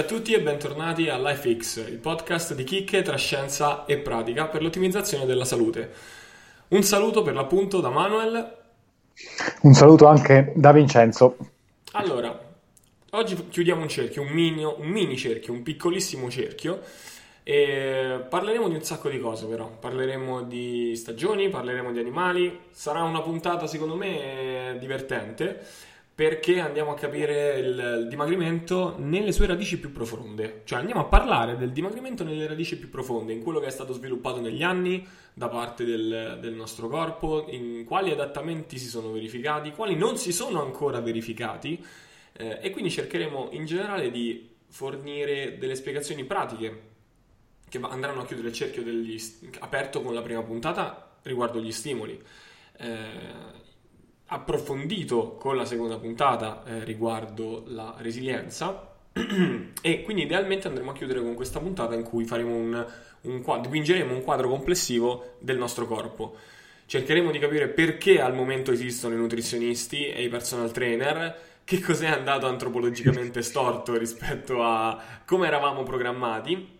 Salve a tutti e bentornati a LifeX, il podcast di chicche tra scienza e pratica per l'ottimizzazione della salute. Un saluto per l'appunto da Manuel. Un saluto anche da Vincenzo. Allora, oggi chiudiamo un cerchio, un mini, un mini cerchio, un piccolissimo cerchio e parleremo di un sacco di cose però, parleremo di stagioni, parleremo di animali, sarà una puntata secondo me divertente perché andiamo a capire il, dimagrimento nelle sue radici più profonde, cioè andiamo a parlare del dimagrimento nelle radici più profonde, in quello che è stato sviluppato negli anni da parte del, del nostro corpo, in quali adattamenti si sono verificati, quali non si sono ancora verificati eh, e quindi cercheremo in generale di fornire delle spiegazioni pratiche che andranno a chiudere il cerchio degli, aperto con la prima puntata riguardo gli stimoli. Eh, approfondito con la seconda puntata eh, riguardo la resilienza e quindi idealmente andremo a chiudere con questa puntata in cui faremo un, un quadro, dipingeremo un quadro complessivo del nostro corpo. Cercheremo di capire perché al momento esistono i nutrizionisti e i personal trainer, che cos'è andato antropologicamente storto rispetto a come eravamo programmati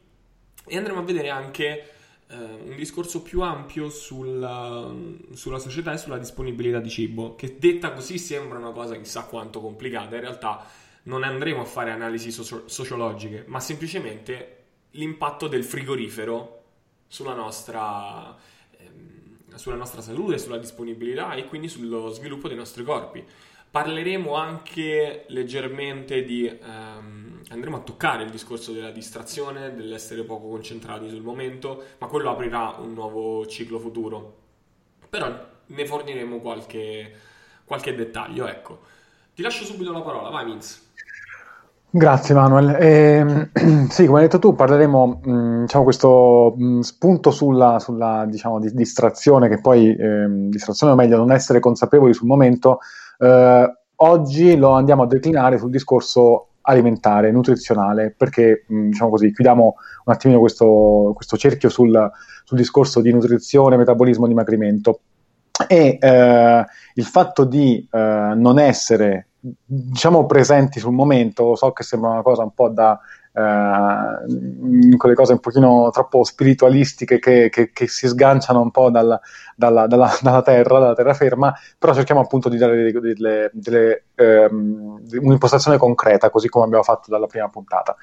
e andremo a vedere anche un discorso più ampio sulla, sulla, società e sulla disponibilità di cibo, che detta così sembra una cosa chissà quanto complicata, in realtà non andremo a fare analisi socio- sociologiche, ma semplicemente l'impatto del frigorifero sulla nostra, ehm, sulla nostra salute, sulla disponibilità e quindi sullo sviluppo dei nostri corpi. Parleremo anche leggermente di... Um, andremo a toccare il discorso della distrazione, dell'essere poco concentrati sul momento, ma quello aprirà un nuovo ciclo futuro. Però ne forniremo qualche, qualche dettaglio, ecco. Ti lascio subito la parola, vai Vince. Grazie Manuel. Eh, sì, come hai detto tu, parleremo mh, mm, diciamo, questo mh, mm, spunto sulla, sulla diciamo, di, distrazione, che poi eh, distrazione o meglio non essere consapevoli sul momento, eh, oggi lo andiamo a declinare sul discorso alimentare, nutrizionale, perché diciamo così, chiudiamo un attimino questo, questo cerchio sul, sul, discorso di nutrizione, metabolismo, dimagrimento. E eh, il fatto di eh, non essere diciamo presenti sul momento, so che sembra una cosa un po' da eh, quelle cose un pochino troppo spiritualistiche che, che, che si sganciano un po' dal, dalla, dalla, dalla, terra, dalla terraferma, però cerchiamo appunto di dare delle, delle, delle, ehm, un'impostazione concreta, così come abbiamo fatto dalla prima puntata.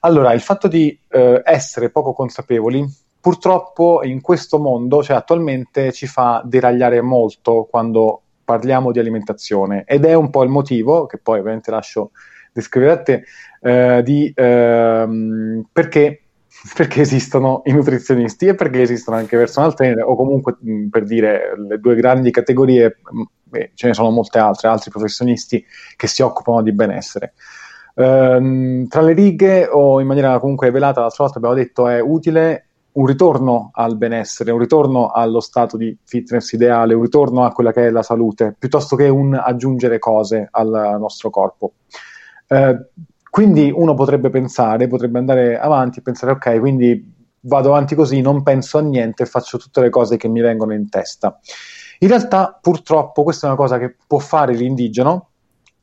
Allora, il fatto di eh, essere poco consapevoli, purtroppo in questo mondo, cioè attualmente, ci fa deragliare molto quando parliamo di alimentazione ed è un po' il motivo, che poi ovviamente lascio descrivere a te, eh, di ehm, perché, perché, esistono i nutrizionisti e perché esistono anche personal trainer o comunque mh, per dire le due grandi categorie, mh, ce ne sono molte altre, altri professionisti che si occupano di benessere. Ehm, tra le righe o in maniera comunque velata, l'altra volta abbiamo detto è utile un ritorno al benessere, un ritorno allo stato di fitness ideale, un ritorno a quella che è la salute, piuttosto che un aggiungere cose al nostro corpo. Eh, quindi uno potrebbe pensare, potrebbe andare avanti e pensare, ok, quindi vado avanti così, non penso a niente, faccio tutte le cose che mi vengono in testa. In realtà, purtroppo, questa è una cosa che può fare l'indigeno,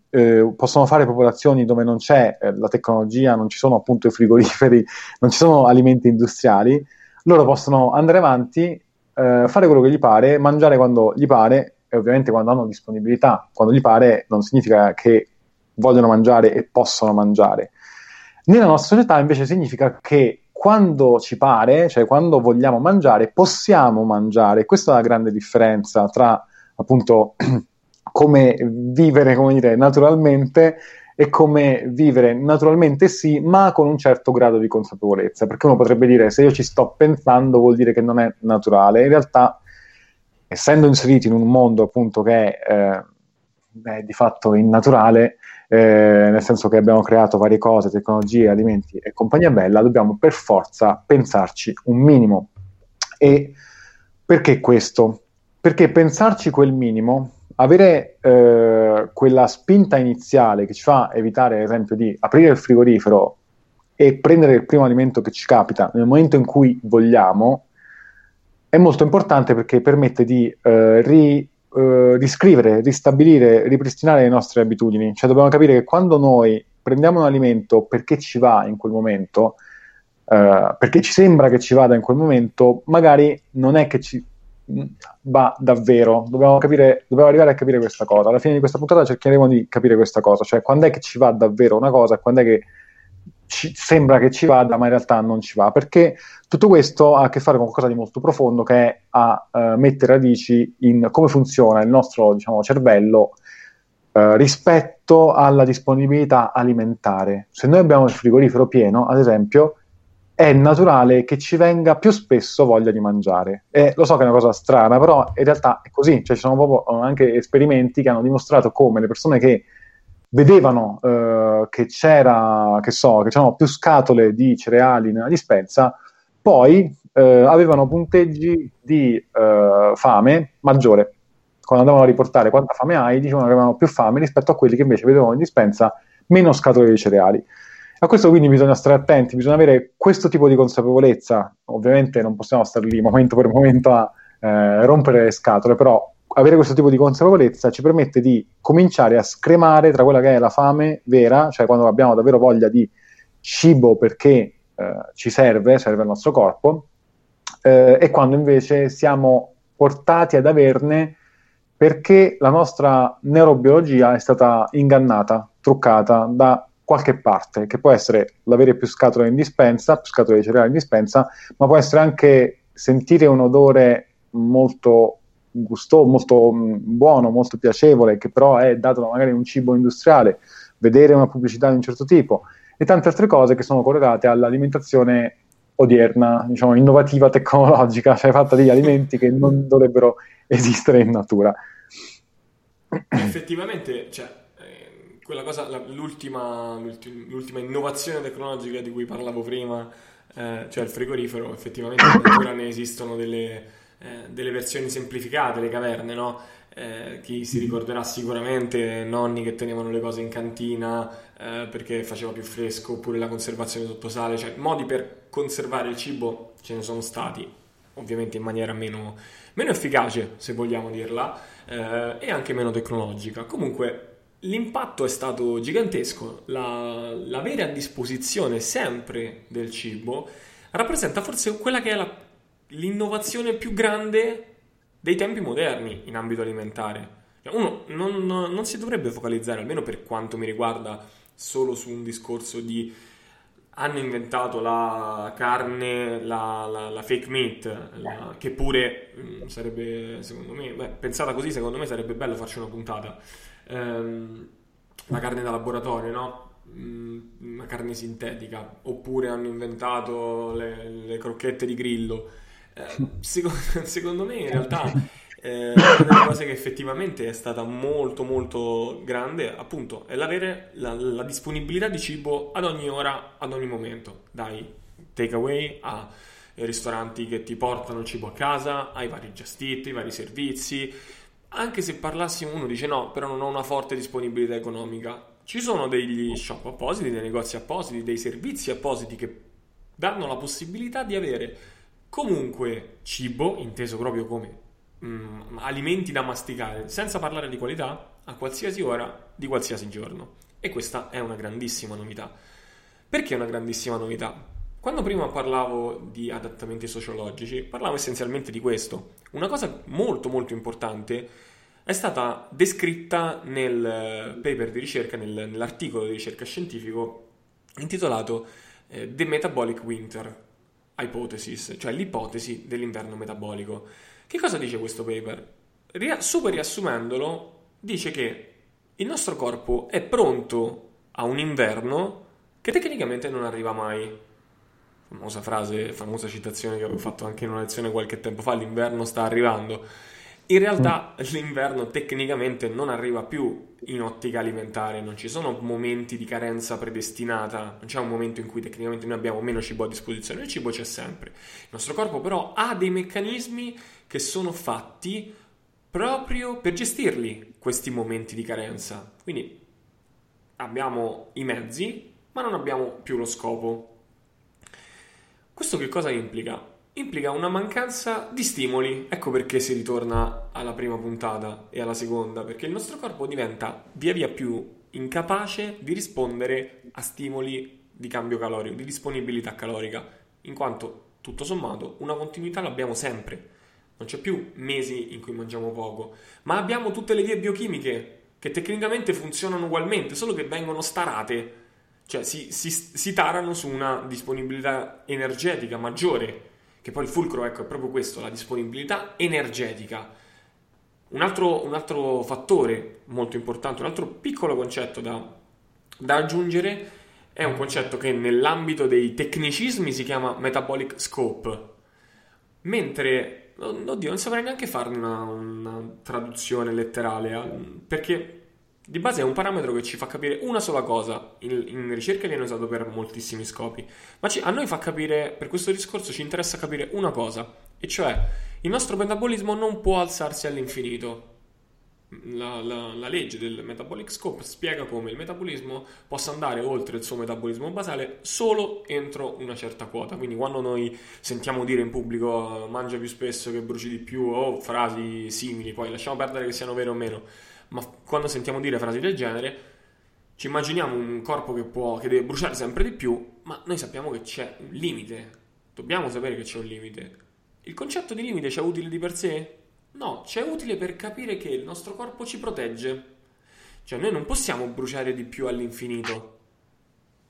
eh, possono fare popolazioni dove non c'è eh, la tecnologia, non ci sono appunto i frigoriferi, non ci sono alimenti industriali, loro possono andare avanti, eh, fare quello che gli pare, mangiare quando gli pare e ovviamente quando hanno disponibilità, quando gli pare non significa che vogliono mangiare e possono mangiare. Nella nostra società invece significa che quando ci pare, cioè quando vogliamo mangiare, possiamo mangiare. Questa è la grande differenza tra appunto come vivere, come dire, naturalmente e come vivere naturalmente sì, ma con un certo grado di consapevolezza, perché uno potrebbe dire se io ci sto pensando vuol dire che non è naturale, in realtà essendo inseriti in un mondo appunto che è, eh, è di fatto innaturale, eh, nel senso che abbiamo creato varie cose, tecnologie, alimenti e compagnia bella, dobbiamo per forza pensarci un minimo. E perché questo? Perché pensarci quel minimo, avere eh, quella spinta iniziale che ci fa evitare, ad esempio, di aprire il frigorifero e prendere il primo alimento che ci capita nel momento in cui vogliamo, è molto importante perché permette di eh, ri, eh, riscrivere, ristabilire, ripristinare le nostre abitudini. Cioè dobbiamo capire che quando noi prendiamo un alimento perché ci va in quel momento, eh, perché ci sembra che ci vada in quel momento, magari non è che ci va davvero. Dobbiamo, capire, dobbiamo arrivare a capire questa cosa. Alla fine di questa puntata cercheremo di capire questa cosa, cioè quando è che ci va davvero una cosa e quando è che ci, sembra che ci vada, ma in realtà non ci va. Perché tutto questo ha a che fare con qualcosa di molto profondo che è a uh, mettere radici in come funziona il nostro diciamo, cervello uh, rispetto alla disponibilità alimentare. Se noi abbiamo il frigorifero pieno, ad esempio, è naturale che ci venga più spesso voglia di mangiare. E lo so che è una cosa strana, però in realtà è così. Cioè, ci sono proprio anche esperimenti che hanno dimostrato come le persone che vedevano eh, che c'era, che so, che c'erano più scatole di cereali nella dispensa, poi eh, avevano punteggi di eh, fame maggiore. Quando andavano a riportare quanta fame hai, dicevano che avevano più fame rispetto a quelli che invece vedevano in dispensa meno scatole di cereali. A questo quindi bisogna stare attenti, bisogna avere questo tipo di consapevolezza. Ovviamente non possiamo stare lì momento per momento a eh, rompere le scatole, però avere questo tipo di consapevolezza ci permette di cominciare a scremare tra quella che è la fame vera, cioè quando abbiamo davvero voglia di cibo perché eh, ci serve, serve al nostro corpo, eh, e quando invece siamo portati ad averne perché la nostra neurobiologia è stata ingannata, truccata da qualche parte, che può essere l'avere più scatole in dispensa, più scatole di cereali in dispensa, ma può essere anche sentire un odore molto gustoso, molto mh, buono, molto piacevole, che però è dato da magari un cibo industriale, vedere una pubblicità di un certo tipo e tante altre cose che sono correlate all'alimentazione odierna, diciamo innovativa, tecnologica, cioè fatta di alimenti che non dovrebbero esistere in natura. Effettivamente, cioè, quella cosa, la, l'ultima, l'ultima, innovazione tecnologica di cui parlavo prima, eh, cioè il frigorifero, effettivamente ancora ne esistono delle, eh, delle versioni semplificate, le caverne, no? Eh, chi si ricorderà sicuramente nonni che tenevano le cose in cantina eh, perché faceva più fresco oppure la conservazione sotto sale, cioè modi per conservare il cibo ce ne sono stati, ovviamente in maniera meno, meno efficace se vogliamo dirla eh, e anche meno tecnologica. Comunque L'impatto è stato gigantesco, la, l'avere a disposizione sempre del cibo rappresenta forse quella che è la, l'innovazione più grande dei tempi moderni in ambito alimentare. Cioè, uno non, non, si dovrebbe focalizzare, almeno per quanto mi riguarda, solo su un discorso di hanno inventato la carne, la, la, la fake meat, che pure mh, mm, sarebbe, secondo me, beh, pensata così, secondo me sarebbe bello farci una puntata ehm, la carne da laboratorio, no? Mm, una carne sintetica, oppure hanno inventato le, le crocchette di grillo. Eh, secondo, secondo, me in realtà eh, una delle cose che effettivamente è stata molto molto grande appunto è l'avere la, la disponibilità di cibo ad ogni ora, ad ogni momento, dai takeaway a ristoranti che ti portano il cibo a casa, ai vari eat, ai vari servizi, anche se parlassimo uno dice no, però non ho una forte disponibilità economica. Ci sono degli shop appositi, dei negozi appositi, dei servizi appositi che danno la possibilità di avere comunque cibo, inteso proprio come mm, alimenti da masticare, senza parlare di qualità, a qualsiasi ora, di qualsiasi giorno. E questa è una grandissima novità. Perché è una grandissima novità? Quando prima parlavo di adattamenti sociologici, parlavo essenzialmente di questo. Una cosa molto molto importante è stata descritta nel paper di ricerca, nel, nell'articolo di ricerca scientifico intitolato eh, The Metabolic Winter Hypothesis, cioè l'ipotesi dell'inverno metabolico. Che cosa dice questo paper? Ria- super riassumendolo, dice che il nostro corpo è pronto a un inverno che tecnicamente non arriva mai famosa frase, famosa citazione che avevo fatto anche in una lezione qualche tempo fa, l'inverno sta arrivando. In realtà mm. l'inverno tecnicamente non arriva più in ottica alimentare, non ci sono momenti di carenza predestinata, non c'è un momento in cui tecnicamente noi abbiamo meno cibo a disposizione, il cibo c'è sempre. Il nostro corpo però ha dei meccanismi che sono fatti proprio per gestirli questi momenti di carenza. Quindi abbiamo i mezzi, ma non abbiamo più lo scopo. Questo che cosa implica? Implica una mancanza di stimoli. Ecco perché si ritorna alla prima puntata e alla seconda, perché il nostro corpo diventa via via più incapace di rispondere a stimoli di cambio calorico, di disponibilità calorica, in quanto tutto sommato una continuità l'abbiamo sempre. Non c'è più mesi in cui mangiamo poco, ma abbiamo tutte le vie biochimiche che tecnicamente funzionano ugualmente, solo che vengono starate, cioè si, si, si tarano su una disponibilità energetica maggiore, che poi il fulcro ecco, è proprio questo, la disponibilità energetica. Un altro, un altro fattore molto importante, un altro piccolo concetto da, da aggiungere è un concetto che nell'ambito dei tecnicismi si chiama metabolic scope, mentre, oddio, non saprei neanche farne una, una traduzione letterale, eh, perché di base è un parametro che ci fa capire una sola cosa, in, in ricerca viene usato per moltissimi scopi, ma ci, a noi fa capire, per questo discorso ci interessa capire una cosa, e cioè il nostro metabolismo non può alzarsi all'infinito, la, la, la, legge del metabolic scope spiega come il metabolismo possa andare oltre il suo metabolismo basale solo entro una certa quota. Quindi, quando noi sentiamo dire in pubblico mangia più spesso che bruci di più o frasi simili, poi lasciamo perdere che siano vere o meno, ma quando sentiamo dire frasi del genere, ci immaginiamo un corpo che, può, che deve bruciare sempre di più, ma noi sappiamo che c'è un limite. Dobbiamo sapere che c'è un limite. Il concetto di limite c'è utile di per sé? No, c'è utile per capire che il nostro corpo ci protegge. Cioè, noi non possiamo bruciare di più all'infinito.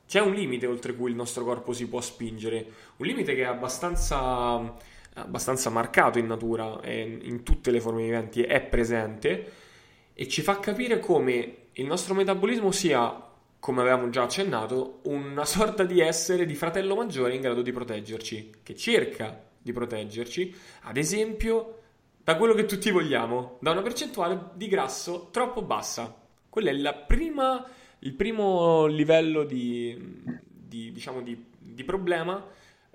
C'è un limite oltre cui il nostro corpo si può spingere, un limite che è abbastanza, abbastanza marcato in natura, in tutte le forme viventi, è presente e ci fa capire come il nostro metabolismo sia, come avevamo già accennato, una sorta di essere di fratello maggiore in grado di proteggerci, che cerca di proteggerci, ad esempio da quello che tutti vogliamo, da una percentuale di grasso troppo bassa. Quello è prima, il primo livello di, di, diciamo di, di problema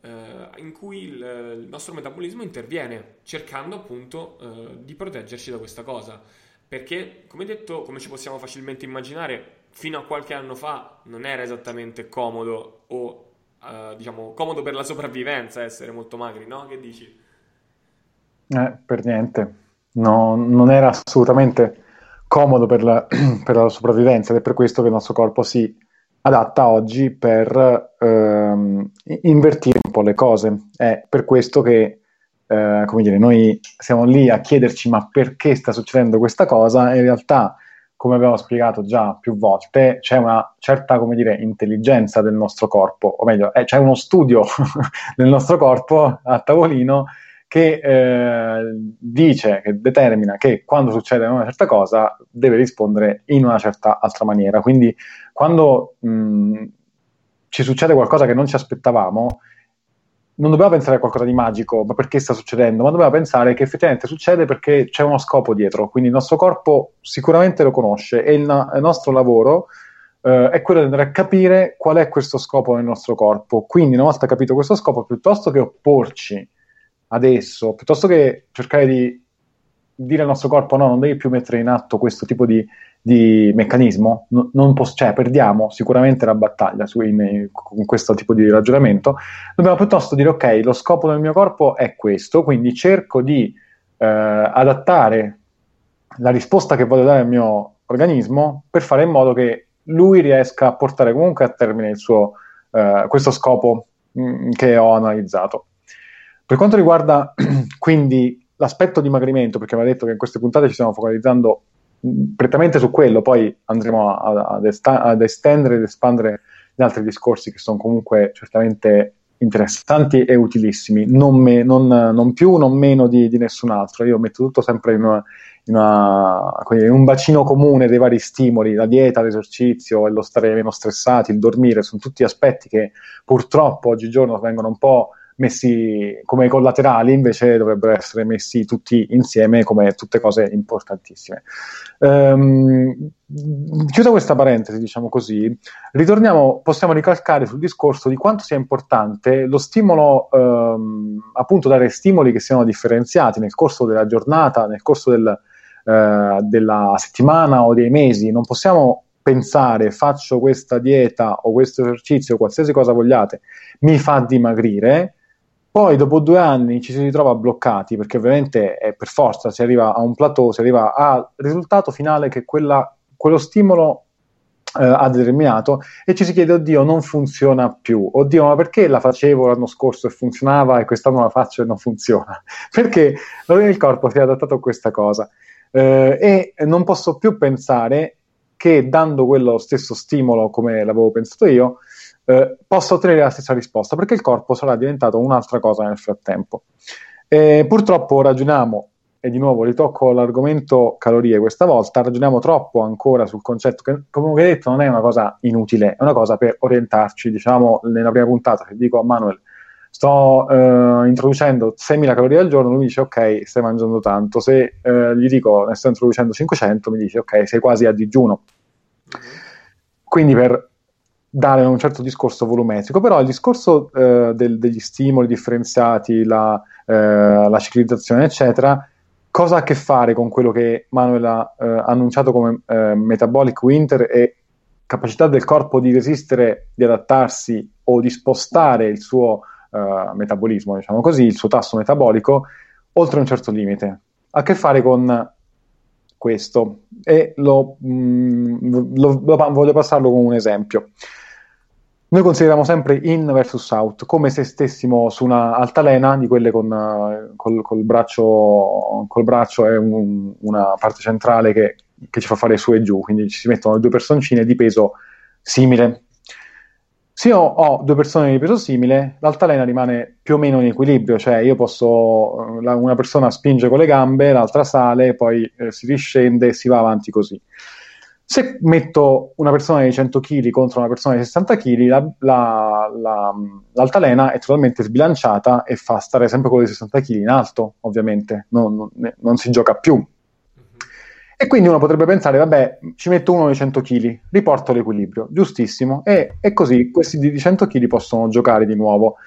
eh, in cui il, il, nostro metabolismo interviene, cercando appunto eh, di proteggerci da questa cosa. Perché, come detto, come ci possiamo facilmente immaginare, fino a qualche anno fa non era esattamente comodo o, eh, diciamo, comodo per la sopravvivenza essere molto magri, no? Che dici? Eh, per niente, no, non era assolutamente comodo per la, per la, sopravvivenza ed è per questo che il nostro corpo si adatta oggi per ehm, invertire un po' le cose. È per questo che, eh, come dire, noi siamo lì a chiederci ma perché sta succedendo questa cosa in realtà, come abbiamo spiegato già più volte, c'è una certa, come dire, intelligenza del nostro corpo, o meglio, eh, c'è uno studio del nostro corpo a tavolino che eh, dice, che determina che quando succede una certa cosa deve rispondere in una certa altra maniera. Quindi quando mh, ci succede qualcosa che non ci aspettavamo, non dobbiamo pensare a qualcosa di magico, ma perché sta succedendo, ma dobbiamo pensare che effettivamente succede perché c'è uno scopo dietro, quindi il nostro corpo sicuramente lo conosce e il, il nostro lavoro eh, è quello di andare a capire qual è questo scopo nel nostro corpo. Quindi una volta capito questo scopo, piuttosto che opporci adesso, piuttosto che cercare di dire al nostro corpo no, non devi più mettere in atto questo tipo di, di meccanismo, no, non poss- cioè perdiamo sicuramente la battaglia su, in, con questo tipo di ragionamento, dobbiamo piuttosto dire ok, lo scopo del mio corpo è questo, quindi cerco di eh, adattare la risposta che voglio dare al mio organismo per fare in modo che lui riesca a portare comunque a termine suo, eh, questo scopo mh, mm, che ho analizzato. Per quanto riguarda quindi l'aspetto dimagrimento, perché aveva detto che in queste puntate ci stiamo focalizzando prettamente su quello, poi andremo a, ad, esta- ad, estendere ed espandere gli altri discorsi che sono comunque certamente interessanti e utilissimi, non, me- non, non più, non meno di, di, nessun altro. Io metto tutto sempre in, una, in, una, in, un bacino comune dei vari stimoli, la dieta, l'esercizio, lo stare meno stressati, il dormire, sono tutti aspetti che purtroppo oggigiorno vengono un po' messi come collaterali, invece dovrebbero essere messi tutti insieme come tutte cose importantissime. Um, chiusa questa parentesi, diciamo così, ritorniamo, possiamo ricalcare sul discorso di quanto sia importante lo stimolo, um, appunto dare stimoli che siano differenziati nel corso della giornata, nel corso del, uh, della settimana o dei mesi. Non possiamo pensare faccio questa dieta o questo esercizio, qualsiasi cosa vogliate, mi fa dimagrire, poi dopo due anni ci si ritrova bloccati perché ovviamente è per forza si arriva a un plateau, si arriva al risultato finale che quella, quello stimolo ha determinato e ci si chiede, oddio, non funziona più. Oddio, ma perché la facevo l'anno scorso e funzionava e quest'anno la faccio e non funziona? perché il corpo si è adattato a questa cosa. Eh, e non posso più pensare che dando quello stesso stimolo come l'avevo pensato io, eh, possa ottenere la stessa risposta, perché il corpo sarà diventato un'altra cosa nel frattempo. E purtroppo ragioniamo e di nuovo ritocco l'argomento calorie questa volta, ragioniamo troppo ancora sul concetto che, come ho detto, non è una cosa inutile, è una cosa per orientarci, diciamo, nella prima puntata, se dico a Manuel, sto eh, introducendo 6.000 calorie al giorno, lui dice ok, stai mangiando tanto, se eh, gli dico ne sto introducendo 500, mi dice ok, sei quasi a digiuno. Quindi per dare un certo discorso volumetrico, però il discorso eh, del, degli stimoli differenziati, la, eh, la ciclizzazione, eccetera, cosa ha a che fare con quello che Manuel ha eh, annunciato come eh, metabolic winter e capacità del corpo di resistere, di adattarsi o di spostare il suo uh, metabolismo, diciamo così, il suo tasso metabolico oltre un certo limite. Ha a che fare con questo e lo, mh, mm, lo, lo, voglio passarlo con un esempio. Noi consideriamo sempre in versus out, come se stessimo su una altalena di quelle con uh, col, col, braccio, col braccio e un, una parte centrale che, che, ci fa fare su e giù, quindi ci si mettono due personcine di peso simile. Se io ho due persone di peso simile, l'altalena rimane più o meno in equilibrio, cioè io posso, una persona spinge con le gambe, l'altra sale, poi eh, si riscende e si va avanti così. Se metto una persona di 100 kg contro una persona di 60 kg, la, la, la, l'altalena è totalmente sbilanciata e fa stare sempre quello di 60 kg in alto, ovviamente, non, non, non si gioca più. E quindi uno potrebbe pensare, vabbè, ci metto uno di 100 kg, riporto l'equilibrio, giustissimo, e, e così questi di 100 kg possono giocare di nuovo.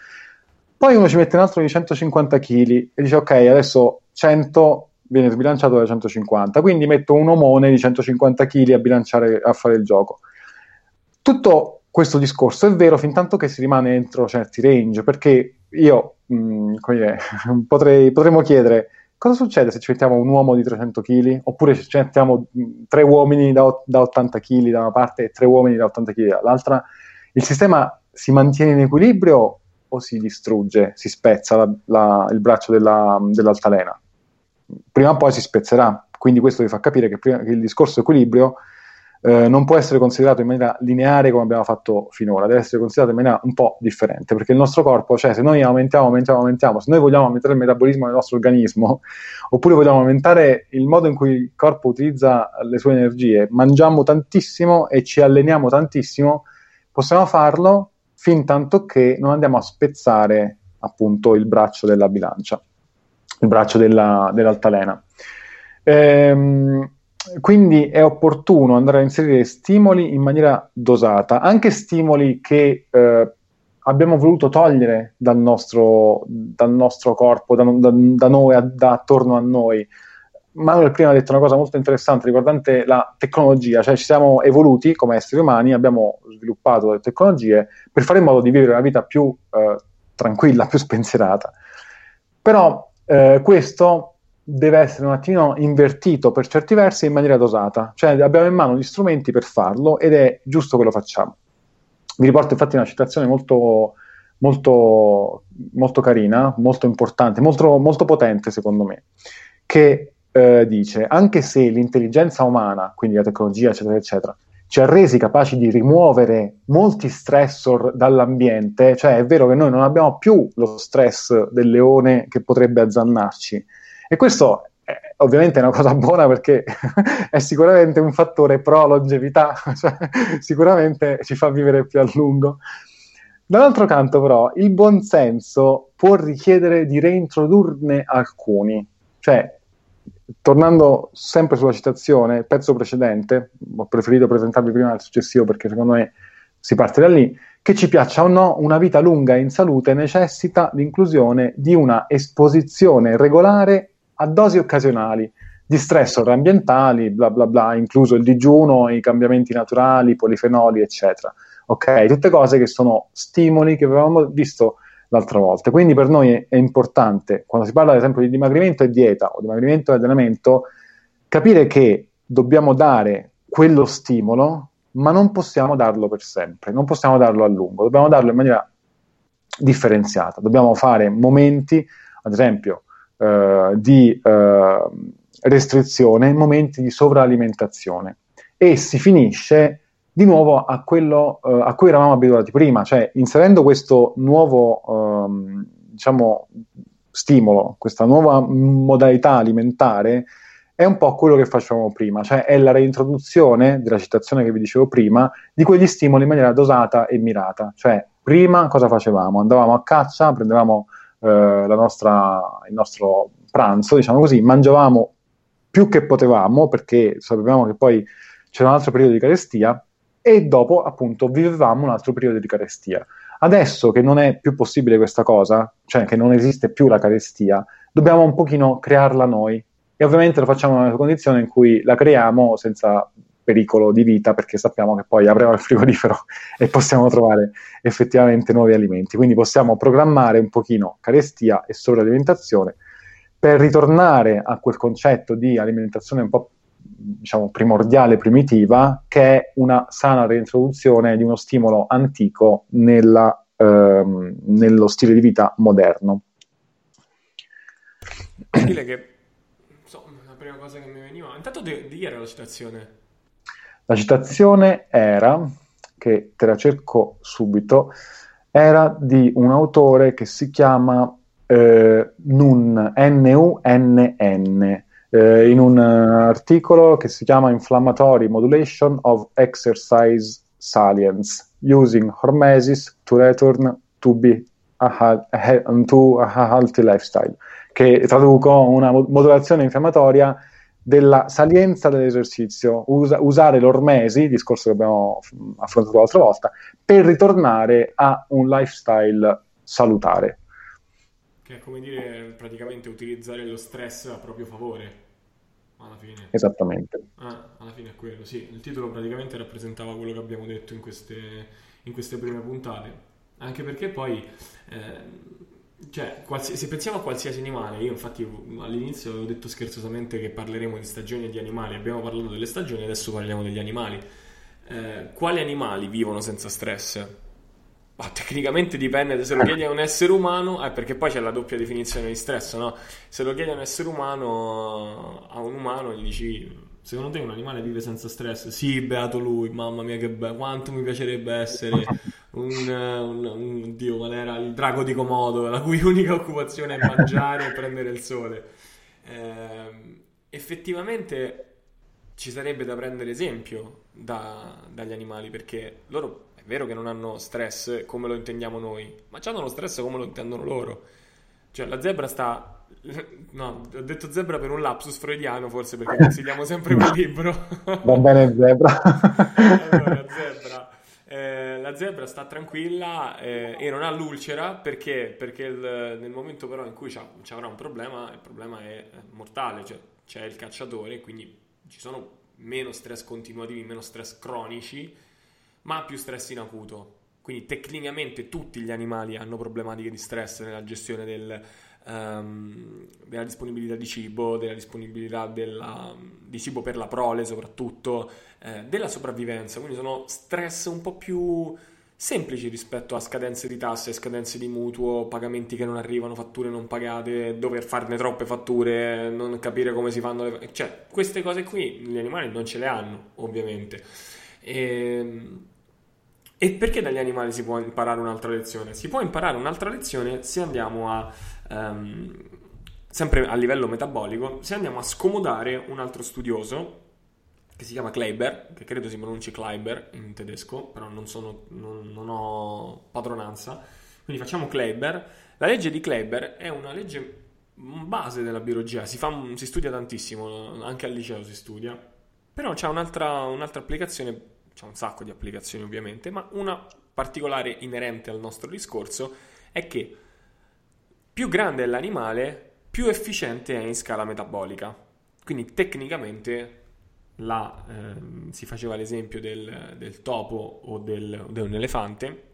Poi uno ci mette un altro di 150 kg e dice, ok, adesso 100 viene sbilanciato da 150, quindi metto un omone di 150 kg a bilanciare, a fare il gioco. Tutto questo discorso è vero fin tanto che si rimane entro certi range, perché io mh, mm, dire, potrei, potremmo chiedere cosa succede se ci mettiamo un uomo di 300 kg, oppure se ci mettiamo mm, tre uomini da, da 80 kg da una parte e tre uomini da 80 kg dall'altra, il sistema si mantiene in equilibrio o si distrugge, si spezza la, la, il braccio della, dell'altalena? Prima o poi si spezzerà. Quindi questo vi fa capire che, prima, che il discorso equilibrio eh, non può essere considerato in maniera lineare come abbiamo fatto finora, deve essere considerato in maniera un po' differente, perché il nostro corpo, cioè se noi aumentiamo, aumentiamo, aumentiamo, se noi vogliamo aumentare il metabolismo del nostro organismo, oppure vogliamo aumentare il modo in cui il corpo utilizza le sue energie, mangiamo tantissimo e ci alleniamo tantissimo, possiamo farlo fin tanto che non andiamo a spezzare appunto il braccio della bilancia il braccio della, dell'altalena. Ehm, quindi è opportuno andare a inserire stimoli in maniera dosata, anche stimoli che eh, abbiamo voluto togliere dal nostro, dal nostro corpo, da, da, da noi, da attorno a noi. Manuel prima ha detto una cosa molto interessante riguardante la tecnologia, cioè ci siamo evoluti come esseri umani, abbiamo sviluppato delle tecnologie per fare in modo di vivere una vita più eh, tranquilla, più spensierata. Però eh, questo deve essere un attimino invertito per certi versi in maniera dosata, cioè abbiamo in mano gli strumenti per farlo ed è giusto che lo facciamo. Vi riporto infatti una citazione molto, molto, molto carina, molto importante, molto, molto potente secondo me, che eh, dice, anche se l'intelligenza umana, quindi la tecnologia, eccetera, eccetera, ci ha resi capaci di rimuovere molti stressor dall'ambiente, cioè è vero che noi non abbiamo più lo stress del leone che potrebbe azzannarci. E questo è, ovviamente è una cosa buona perché è sicuramente un fattore pro longevità, cioè, sicuramente ci fa vivere più a lungo. Dall'altro canto, però, il buonsenso può richiedere di reintrodurne alcuni, cioè tornando sempre sulla citazione, pezzo precedente, ho preferito presentarvi prima il successivo perché secondo me si parte da lì, che ci piaccia o no, una vita lunga in salute necessita l'inclusione di una esposizione regolare a dosi occasionali di stressor ambientali, bla bla bla, incluso il digiuno, i cambiamenti naturali, i polifenoli, eccetera. Ok, tutte cose che sono stimoli che avevamo visto l'altra volta. Quindi per noi è, importante, quando si parla ad esempio di dimagrimento e dieta o dimagrimento e allenamento, capire che dobbiamo dare quello stimolo, ma non possiamo darlo per sempre, non possiamo darlo a lungo, dobbiamo darlo in maniera differenziata, dobbiamo fare momenti, ad esempio, eh, di eh, restrizione, momenti di sovralimentazione e si finisce di nuovo a quello eh, a cui eravamo abituati prima, cioè inserendo questo nuovo ehm, diciamo, stimolo, questa nuova modalità alimentare, è un po' quello che facevamo prima, cioè è la reintroduzione della citazione che vi dicevo prima di quegli stimoli in maniera dosata e mirata. Cioè, prima cosa facevamo? Andavamo a caccia, prendevamo eh, nostra, il nostro pranzo, diciamo così, mangiavamo più che potevamo perché sapevamo che poi c'era un altro periodo di carestia e dopo appunto vivevamo un altro periodo di carestia. Adesso che non è più possibile questa cosa, cioè che non esiste più la carestia, dobbiamo un pochino crearla noi e ovviamente lo facciamo in una condizione in cui la creiamo senza pericolo di vita perché sappiamo che poi apriamo il frigorifero e possiamo trovare effettivamente nuovi alimenti. Quindi possiamo programmare un pochino carestia e sovralimentazione per ritornare a quel concetto di alimentazione un po' diciamo primordiale, primitiva, che è una sana reintroduzione di uno stimolo antico nella, ehm, nello stile di vita moderno. Stile che prima cosa che mi veniva. Intanto di, di era la citazione? La citazione era, che te la cerco subito, era di un autore che si chiama eh, Nun, N-U-N-N, eh, in un articolo che si chiama Inflammatory Modulation of Exercise Salience, using hormesis to return to be a, a, to a healthy lifestyle che traduco una modulazione infiammatoria della salienza dell'esercizio, Usa, usare l'ormesi, discorso che abbiamo affrontato l'altra volta, per ritornare a un lifestyle salutare. Che è come dire praticamente utilizzare lo stress a proprio favore. Alla fine. Esattamente. Ah, alla fine è quello, sì. Il titolo praticamente rappresentava quello che abbiamo detto in queste, in queste prime puntate. Anche perché poi eh, cioè, qualsi- se pensiamo a qualsiasi animale, io infatti all'inizio avevo detto scherzosamente che parleremo di stagioni e di animali, abbiamo parlato delle stagioni, adesso parliamo degli animali. Eh, quali animali vivono senza stress? Ma tecnicamente dipende se lo chiedi a un essere umano, eh, perché poi c'è la doppia definizione di stress, no? Se lo chiedi a un essere umano, a un umano, gli dici Secondo te un animale vive senza stress? Sì, beato lui, mamma mia che bello, quanto mi piacerebbe essere un, un, un Dio, qual era il drago di Komodo, la cui unica occupazione è mangiare e prendere il sole. Eh, effettivamente ci sarebbe da prendere esempio da, dagli animali perché loro vero che non hanno stress come lo intendiamo noi, ma hanno lo stress come lo intendono loro. Cioè la zebra sta No, ho detto zebra per un lapsus freudiano, forse perché consigliamo sempre quel libro. Va bene, zebra. allora, zebra. Eh, la zebra sta tranquilla eh, e non ha l'ulcera perché, perché il, nel momento però in cui ci avrà un problema, il problema è mortale, cioè c'è il cacciatore, quindi ci sono meno stress continuativi, meno stress cronici, ma più stress in acuto. Quindi tecnicamente tutti gli animali hanno problematiche di stress nella gestione del, um, della disponibilità di cibo, della disponibilità della, di cibo per la prole soprattutto, eh, della sopravvivenza, quindi sono stress un po' più semplici rispetto a scadenze di tasse, scadenze di mutuo, pagamenti che non arrivano, fatture non pagate, dover farne troppe fatture, non capire come si fanno le... cioè queste cose qui gli animali non ce le hanno ovviamente. E, ehm, e perché dagli animali si può imparare un'altra lezione? Si può imparare un'altra lezione se andiamo a um, sempre a livello metabolico, se andiamo a scomodare un altro studioso che si chiama Kleiber, che credo si pronunci Kleiber in tedesco, però non, sono, non, non ho padronanza, quindi facciamo Kleiber. La legge di Kleiber è una legge base della biologia, si, fa, si studia tantissimo, anche al liceo si studia, però c'è un'altra, un'altra applicazione, c'è un sacco di applicazioni ovviamente, ma una particolare inerente al nostro discorso è che più grande è l'animale, più efficiente è in scala metabolica. Quindi tecnicamente là eh, si faceva l'esempio del, del topo o del, un elefante.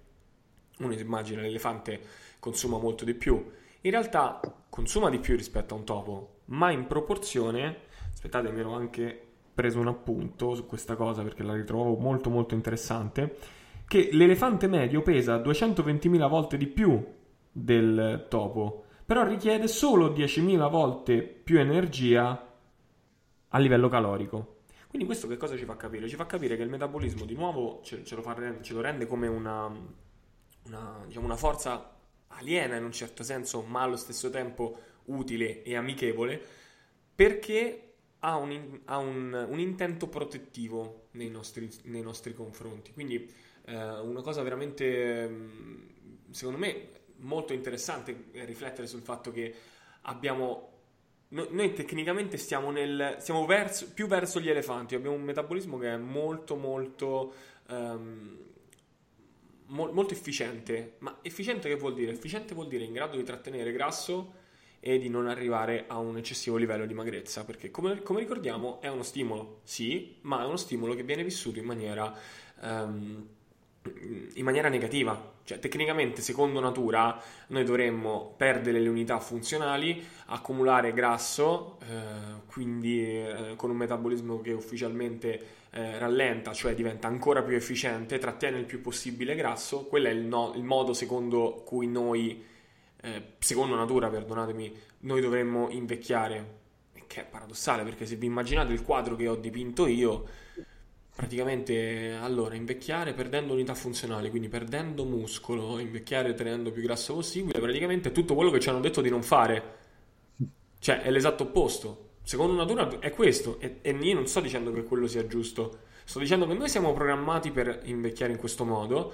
Uno immagina l'elefante consuma molto di più. In realtà consuma di più rispetto a un topo, ma in proporzione, aspettate, mi ero anche preso un appunto su questa cosa perché la ritrovo molto molto interessante, che l'elefante medio pesa 220.000 volte di più del topo, però richiede solo 10.000 volte più energia a livello calorico. Quindi questo che cosa ci fa capire? Ci fa capire che il metabolismo di nuovo ce, ce, lo, fa, ce lo, rende come una, una, diciamo una forza aliena in un certo senso, ma allo stesso tempo utile e amichevole, perché ha un, ha un, un intento protettivo nei nostri, nei nostri confronti. Quindi eh, una cosa veramente, mm, secondo me, molto interessante è riflettere sul fatto che abbiamo noi, tecnicamente stiamo, nel, stiamo verso, più verso gli elefanti, abbiamo un metabolismo che è molto molto um, mo, molto efficiente. Ma efficiente che vuol dire? Efficiente vuol dire in grado di trattenere grasso e di non arrivare a un eccessivo livello di magrezza, perché come, come ricordiamo è uno stimolo, sì, ma è uno stimolo che viene vissuto in maniera, um, in maniera negativa. Cioè, tecnicamente, secondo natura, noi dovremmo perdere le unità funzionali, accumulare grasso, eh, quindi eh, con un metabolismo che ufficialmente eh, rallenta, cioè diventa ancora più efficiente, trattiene il più possibile grasso, quello è il, no, il modo secondo cui noi, eh, secondo natura, perdonatemi, noi dovremmo invecchiare, che è paradossale perché se vi immaginate il quadro che ho dipinto io, praticamente allora invecchiare perdendo unità funzionali, quindi perdendo muscolo, invecchiare tenendo più grasso possibile, praticamente è tutto quello che ci hanno detto di non fare. Cioè è l'esatto opposto. Secondo natura è questo e, e io non sto dicendo che quello sia giusto, sto dicendo che noi siamo programmati per invecchiare in questo modo,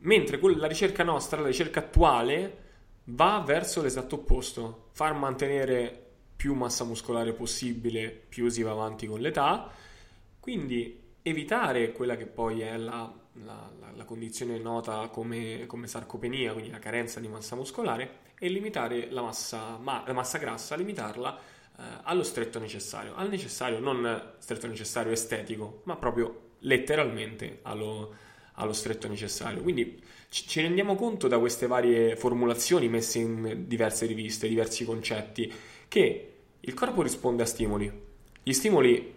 mentre la ricerca nostra, la ricerca attuale, va verso l'esatto opposto, far mantenere più massa muscolare possibile più si va avanti con l'età, quindi evitare quella che poi è la, la, la, la condizione nota come, come, sarcopenia, quindi la carenza di massa muscolare, e limitare la massa, ma, massa grassa, limitarla eh, allo stretto necessario, al necessario non stretto necessario estetico, ma proprio letteralmente allo, allo stretto necessario. Quindi ci rendiamo conto da queste varie formulazioni messe in diverse riviste, diversi concetti, che il corpo risponde a stimoli. Gli stimoli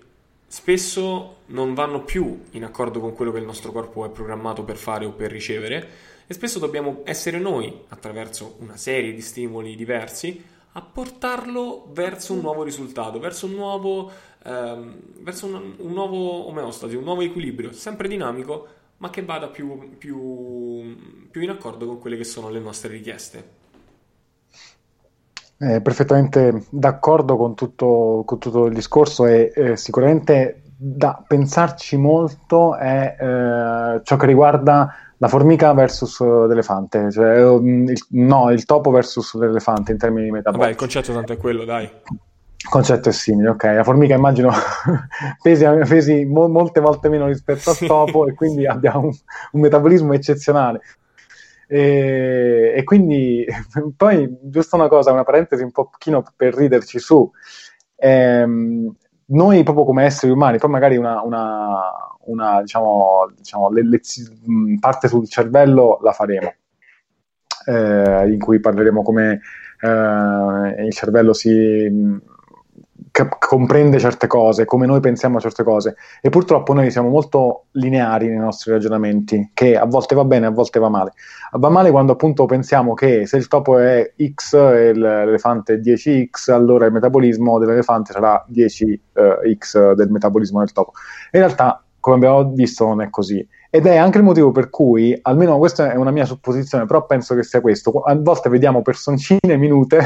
spesso non vanno più in accordo con quello che il nostro corpo è programmato per fare o per ricevere e spesso dobbiamo essere noi, attraverso una serie di stimoli diversi, a portarlo verso un nuovo risultato, verso un nuovo, ehm, verso un, un nuovo omeostasi, un nuovo equilibrio, sempre dinamico, ma che vada più, più, più in accordo con quelle che sono le nostre richieste. Eh, perfettamente d'accordo con tutto, con tutto il discorso e eh, sicuramente da pensarci molto è eh, ciò che riguarda la formica versus l'elefante, cioè, mm, il, no, il topo versus l'elefante in termini di metabolici. Vabbè, il concetto tanto è quello, dai. Il concetto è simile, ok. La formica immagino pesi, pesi mo- molte volte meno rispetto al topo e quindi abbiamo un, un metabolismo eccezionale. E, e, quindi poi giusto una cosa, una parentesi un pochino per riderci su. Ehm, noi proprio come esseri umani, poi magari una, una, una diciamo, diciamo le, le, parte sul cervello la faremo, eh, in cui parleremo come eh, il cervello si comprende certe cose, come noi pensiamo a certe cose e purtroppo noi siamo molto lineari nei nostri ragionamenti, che a volte va bene, a volte va male. Va male quando appunto pensiamo che se il topo è X e l'elefante è 10X, allora il metabolismo dell'elefante sarà 10X eh, del metabolismo del topo. In realtà, come abbiamo visto, non è così. Ed è anche il motivo per cui, almeno questa è una mia supposizione, però penso che sia questo, a volte vediamo personcine minute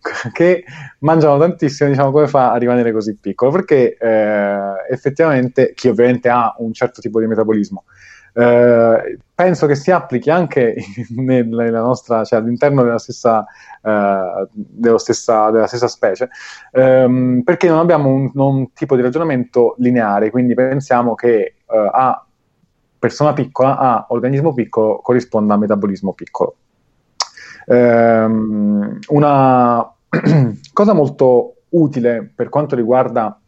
che mangiano tantissimo, diciamo come fa a rimanere così piccolo, perché eh, effettivamente chi ovviamente ha un certo tipo di metabolismo, eh, penso che si applichi anche nella nostra, cioè all'interno della stessa, eh, stessa, della stessa specie, ehm, perché non abbiamo un, un, tipo di ragionamento lineare, quindi pensiamo che eh, a persona piccola a organismo piccolo corrisponda a metabolismo piccolo. Ehm, una cosa molto utile per quanto riguarda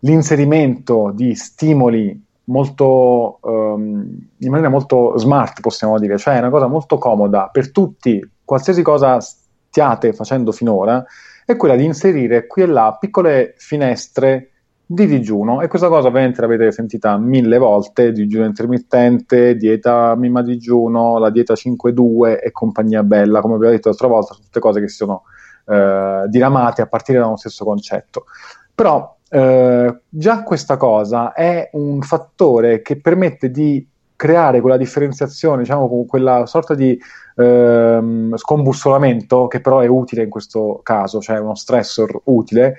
l'inserimento di stimoli molto, um, in maniera molto smart, possiamo dire, cioè è una cosa molto comoda per tutti, qualsiasi cosa stiate facendo finora, è quella di inserire qui e là piccole finestre di digiuno e questa cosa ovviamente l'avete sentita mille volte, digiuno intermittente, dieta mima digiuno, la dieta 5-2 e compagnia bella, come vi ho detto l'altra volta, sono tutte cose che sono eh, diramate a partire da uno stesso concetto. Però eh, già questa cosa è un fattore che permette di creare quella differenziazione, diciamo, quella sorta di ehm, scombussolamento che però è utile in questo caso, cioè uno stressor utile,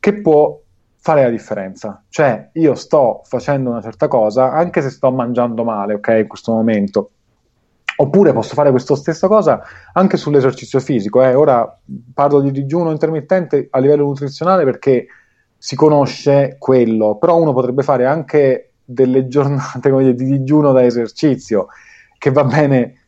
che può fare la differenza. Cioè, io sto facendo una certa cosa, anche se sto mangiando male, ok, in questo momento. Oppure posso fare questa stessa cosa anche sull'esercizio fisico. Eh. Ora parlo di digiuno intermittente a livello nutrizionale perché si conosce quello, però uno potrebbe fare anche delle giornate dire, di digiuno da esercizio, che va bene,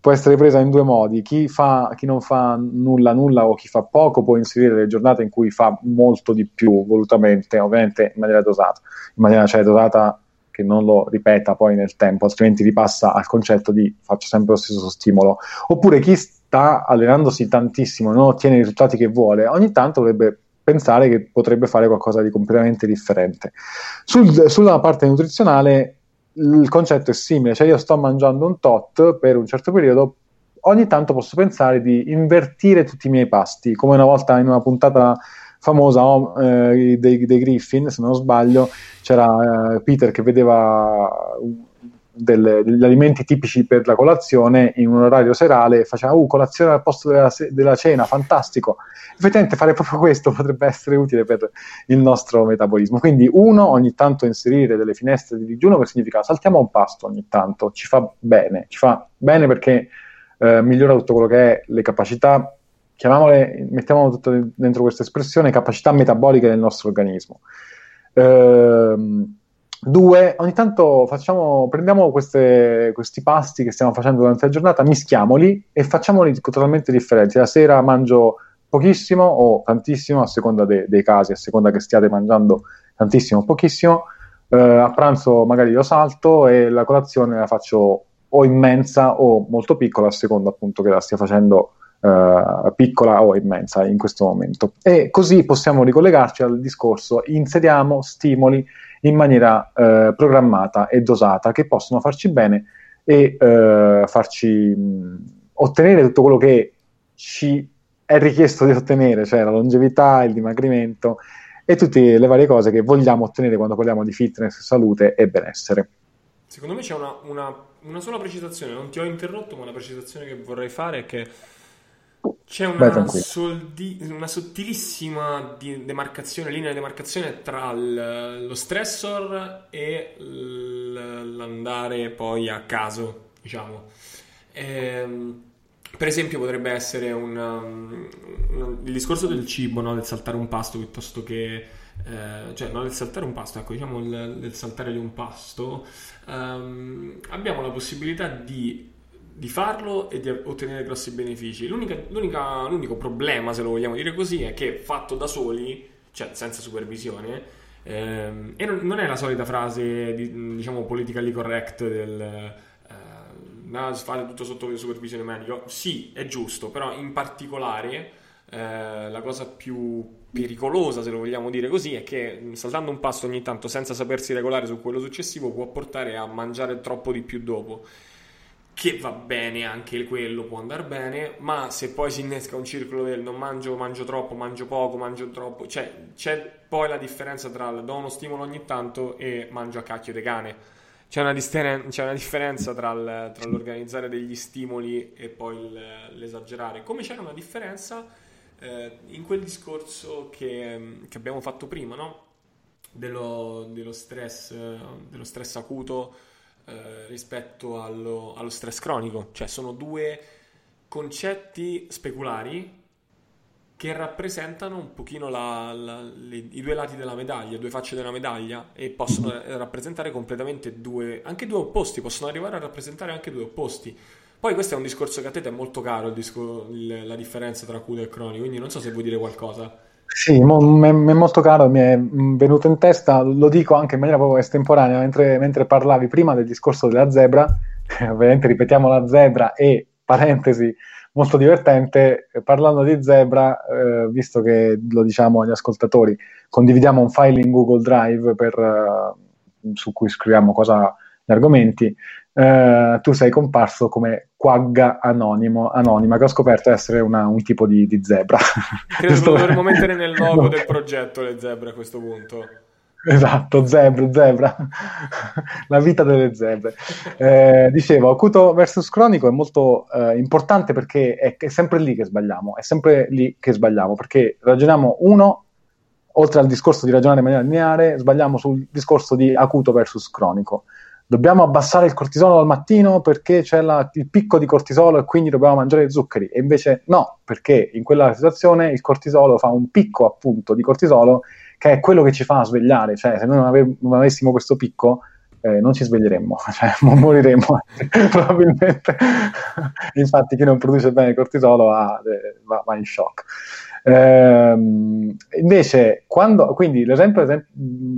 può essere presa in due modi. Chi, fa, chi non fa nulla, nulla o chi fa poco può inserire le giornate in cui fa molto di più, volutamente, ovviamente in maniera dosata, in maniera cioè dosata che non lo ripeta poi nel tempo, altrimenti ripassa al concetto di faccio sempre lo stesso stimolo. Oppure chi sta allenandosi tantissimo e non ottiene i risultati che vuole, ogni tanto dovrebbe pensare che potrebbe fare qualcosa di completamente differente. Sul, sulla parte nutrizionale il concetto è simile, cioè io sto mangiando un tot per un certo periodo, ogni tanto posso pensare di invertire tutti i miei pasti, come una volta in una puntata famosa oh, eh, dei, dei, Griffin, se non sbaglio, c'era eh, Peter che vedeva delle, degli alimenti tipici per la colazione in un orario serale, faceva uh, colazione al posto della, della, cena, fantastico. Effettivamente fare proprio questo potrebbe essere utile per il nostro metabolismo. Quindi uno, ogni tanto inserire delle finestre di digiuno che significa saltiamo un pasto ogni tanto, ci fa bene, ci fa bene perché eh, migliora tutto quello che è le capacità, chiamiamole, mettiamolo tutto dentro questa espressione, capacità metaboliche del nostro organismo. Ehm, Due, ogni tanto facciamo, prendiamo queste, questi pasti che stiamo facendo durante la giornata, mischiamoli e facciamoli totalmente differenti. La sera mangio pochissimo o tantissimo, a seconda de- dei casi, a seconda che stiate mangiando tantissimo o pochissimo. Eh, a pranzo magari lo salto e la colazione la faccio o immensa o molto piccola, a seconda appunto che la stia facendo Uh, piccola o immensa in questo momento. E così possiamo ricollegarci al discorso, inseriamo stimoli in maniera uh, programmata e dosata che possono farci bene e uh, farci mh, ottenere tutto quello che ci è richiesto di ottenere, cioè la longevità, il dimagrimento e tutte le varie cose che vogliamo ottenere quando parliamo di fitness, salute e benessere. Secondo me c'è una, una, una sola precisazione, non ti ho interrotto, ma una precisazione che vorrei fare è che c'è una, soldi, una sottilissima demarcazione, linea di demarcazione tra lo stressor e l'andare poi a caso, diciamo. Ehm, per esempio potrebbe essere un, um, il discorso del cibo, no? del saltare un pasto piuttosto che... Eh, cioè non del saltare un pasto, ecco diciamo il, del saltare di un pasto, um, abbiamo la possibilità di di farlo e di ottenere grossi benefici. L'unica, l'unica, l'unico problema, se lo vogliamo dire così, è che fatto da soli, cioè senza supervisione, ehm, e non, non, è la solita frase, di, diciamo, politically correct del eh, fare tutto sotto supervisione medica. Sì, è giusto, però in particolare eh, la cosa più pericolosa, se lo vogliamo dire così, è che saltando un passo ogni tanto senza sapersi regolare su quello successivo può portare a mangiare troppo di più dopo che va bene anche quello, può andare bene, ma se poi si innesca un circolo del non mangio, mangio troppo, mangio poco, mangio troppo, cioè c'è poi la differenza tra il do uno stimolo ogni tanto e mangio a cacchio di cane. C'è una, disteren- c'è una differenza tra, il, tra, l'organizzare degli stimoli e poi il, l'esagerare, come c'era una differenza eh, in quel discorso che, che abbiamo fatto prima, no? dello, dello, stress, dello stress acuto eh, rispetto allo, allo, stress cronico, cioè sono due concetti speculari che rappresentano un pochino la, la, le, i due lati della medaglia, due facce della medaglia e possono rappresentare completamente due, anche due opposti, possono arrivare a rappresentare anche due opposti. Poi questo è un discorso che a te è molto caro, disco, il, la differenza tra acuto e cronico, quindi non so se vuoi dire qualcosa. Sì, mi è molto caro, mi è venuto in testa, lo dico anche in maniera proprio estemporanea, mentre, mentre parlavi prima del discorso della zebra, ovviamente ripetiamo la zebra e, parentesi, molto divertente. Parlando di Zebra, eh, visto che lo diciamo agli ascoltatori, condividiamo un file in Google Drive per, uh, su cui scriviamo cosa, gli argomenti. Uh, tu sei comparso come quagga anonimo, anonima, che ho scoperto essere una, un tipo di, di zebra. Credo che dovremmo mettere nel logo no. del progetto le zebre a questo punto. Esatto, zebra, zebra, la vita delle zebre. Eh, dicevo, acuto versus cronico è molto eh, importante perché è, è, sempre lì che sbagliamo, è sempre lì che sbagliamo, perché ragioniamo uno, oltre al discorso di ragionare in maniera lineare, sbagliamo sul discorso di acuto versus cronico. Dobbiamo abbassare il cortisolo al mattino perché c'è la, il picco di cortisolo e quindi dobbiamo mangiare zuccheri. E invece no, perché in quella situazione il cortisolo fa un picco appunto di cortisolo che è quello che ci fa svegliare, cioè se noi non, ave- non avessimo questo picco eh, non ci sveglieremmo, cioè moriremmo probabilmente. Infatti chi non produce bene il cortisolo eh, va, va, in shock. Eh, invece, quando, quindi l'esempio,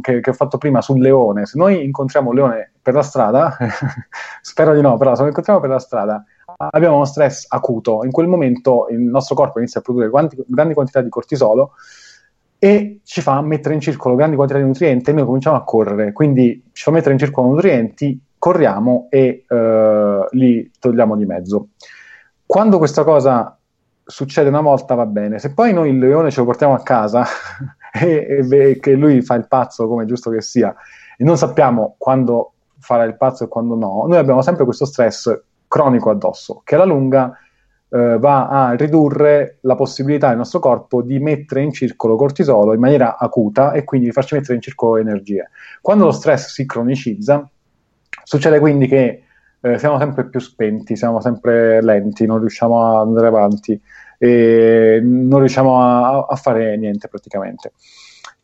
che, che, ho fatto prima sul leone, se noi incontriamo un leone per la strada, spero di no, però se lo incontriamo per la strada, abbiamo uno stress acuto, in quel momento il nostro corpo inizia a produrre quanti, grandi quantità di cortisolo e ci fa mettere in circolo grandi quantità di nutrienti e noi cominciamo a correre, quindi ci fa mettere in circolo nutrienti, corriamo e uh, li togliamo di mezzo. Quando questa cosa succede una volta va bene, se poi noi il leone ce lo portiamo a casa e, e che lui fa il pazzo come giusto che sia e non sappiamo quando farà il pazzo e quando no, noi abbiamo sempre questo stress cronico addosso che alla lunga eh, va a ridurre la possibilità del nostro corpo di mettere in circolo cortisolo in maniera acuta e quindi di farci mettere in circolo energie. Quando lo stress si cronicizza, succede quindi che eh, siamo sempre più spenti, siamo sempre lenti, non riusciamo ad andare avanti e non riusciamo a, a fare niente praticamente.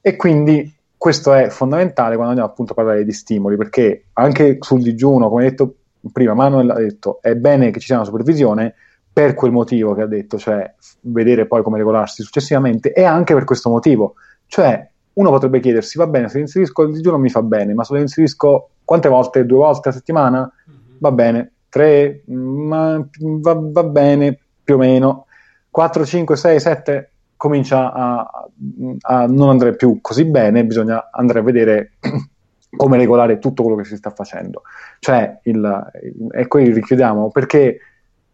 E quindi questo è fondamentale quando andiamo appunto a parlare di stimoli, perché anche sul digiuno, come detto prima, Manuel ha detto, è bene che ci sia una supervisione, per quel motivo che ha detto, cioè vedere poi come regolarsi successivamente, e anche per questo motivo. Cioè, uno potrebbe chiedersi, va bene, se inserisco il digiuno mi fa bene, ma se lo inserisco quante volte? Due volte a settimana? Va bene. Tre? Ma va, va, bene, più o meno. 4, 5, 6, 7 comincia a, a non andare più così bene, bisogna andare a vedere come regolare tutto quello che si sta facendo. Cioè, il, e qui richiudiamo, perché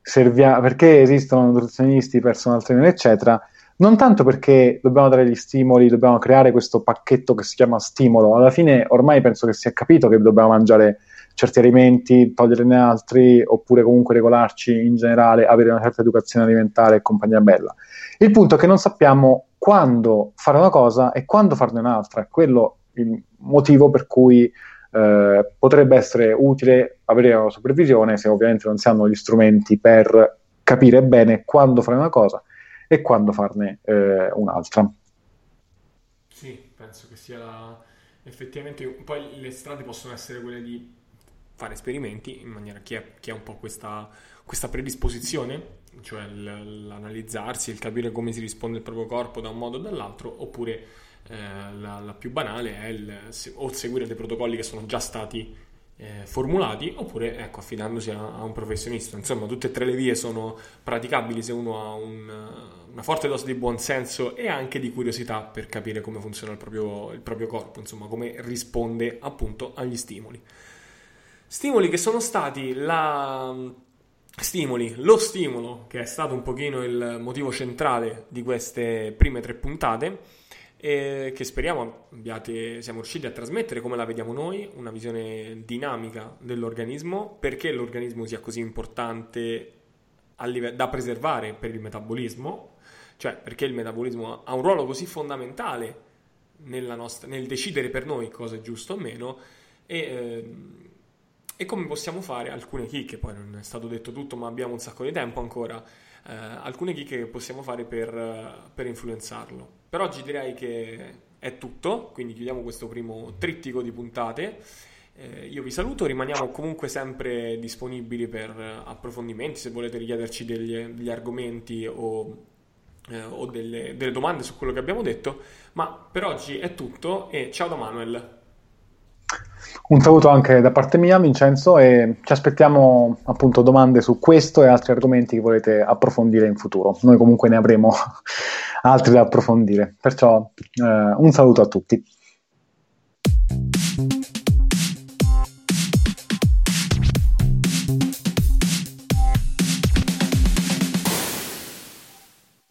servia- perché esistono nutrizionisti, personal trainer, eccetera, non tanto perché dobbiamo dare gli stimoli, dobbiamo creare questo pacchetto che si chiama stimolo. Alla fine ormai penso che si è capito che dobbiamo mangiare certi alimenti, toglierne altri, oppure comunque regolarci in generale, avere una certa educazione alimentare e compagnia bella. Il punto è che non sappiamo quando fare una cosa e quando farne un'altra. È quello il motivo per cui eh, potrebbe essere utile avere una supervisione se ovviamente non si hanno gli strumenti per capire bene quando fare una cosa e quando farne eh, un'altra. Sì, penso che sia la... effettivamente poi le strade possono essere quelle di fare esperimenti in maniera che ha un po' questa, questa predisposizione, cioè l'analizzarsi, il capire come si risponde il proprio corpo da un modo o dall'altro, oppure eh, la, la, più banale è il, o seguire dei protocolli che sono già stati eh, formulati oppure ecco, affidandosi a, a, un professionista. Insomma, tutte e tre le vie sono praticabili se uno ha un, una forte dose di buonsenso e anche di curiosità per capire come funziona il proprio, il proprio corpo, insomma, come risponde appunto agli stimoli. Stimoli che sono stati la stimoli, lo stimolo che è stato un pochino il motivo centrale di queste prime tre puntate e che speriamo abbiate, siamo riusciti a trasmettere come la vediamo noi, una visione dinamica dell'organismo, perché l'organismo sia così importante live- da preservare per il metabolismo, cioè perché il metabolismo ha un ruolo così fondamentale nostra, nel decidere per noi cosa è giusto o meno e, eh, e come possiamo fare alcune chicche, poi non è stato detto tutto ma abbiamo un sacco di tempo ancora, eh, alcune chicche che possiamo fare per, per influenzarlo. Per oggi direi che è tutto, quindi chiudiamo questo primo trittico di puntate. Eh, io vi saluto, rimaniamo comunque sempre disponibili per approfondimenti, se volete richiederci degli, degli argomenti o, eh, o delle, delle domande su quello che abbiamo detto, ma per oggi è tutto e ciao da Manuel. Un saluto anche da parte mia, Vincenzo, e ci aspettiamo appunto domande su questo e altri argomenti che volete approfondire in futuro. Noi comunque ne avremo altri da approfondire. Perciò eh, un saluto a tutti.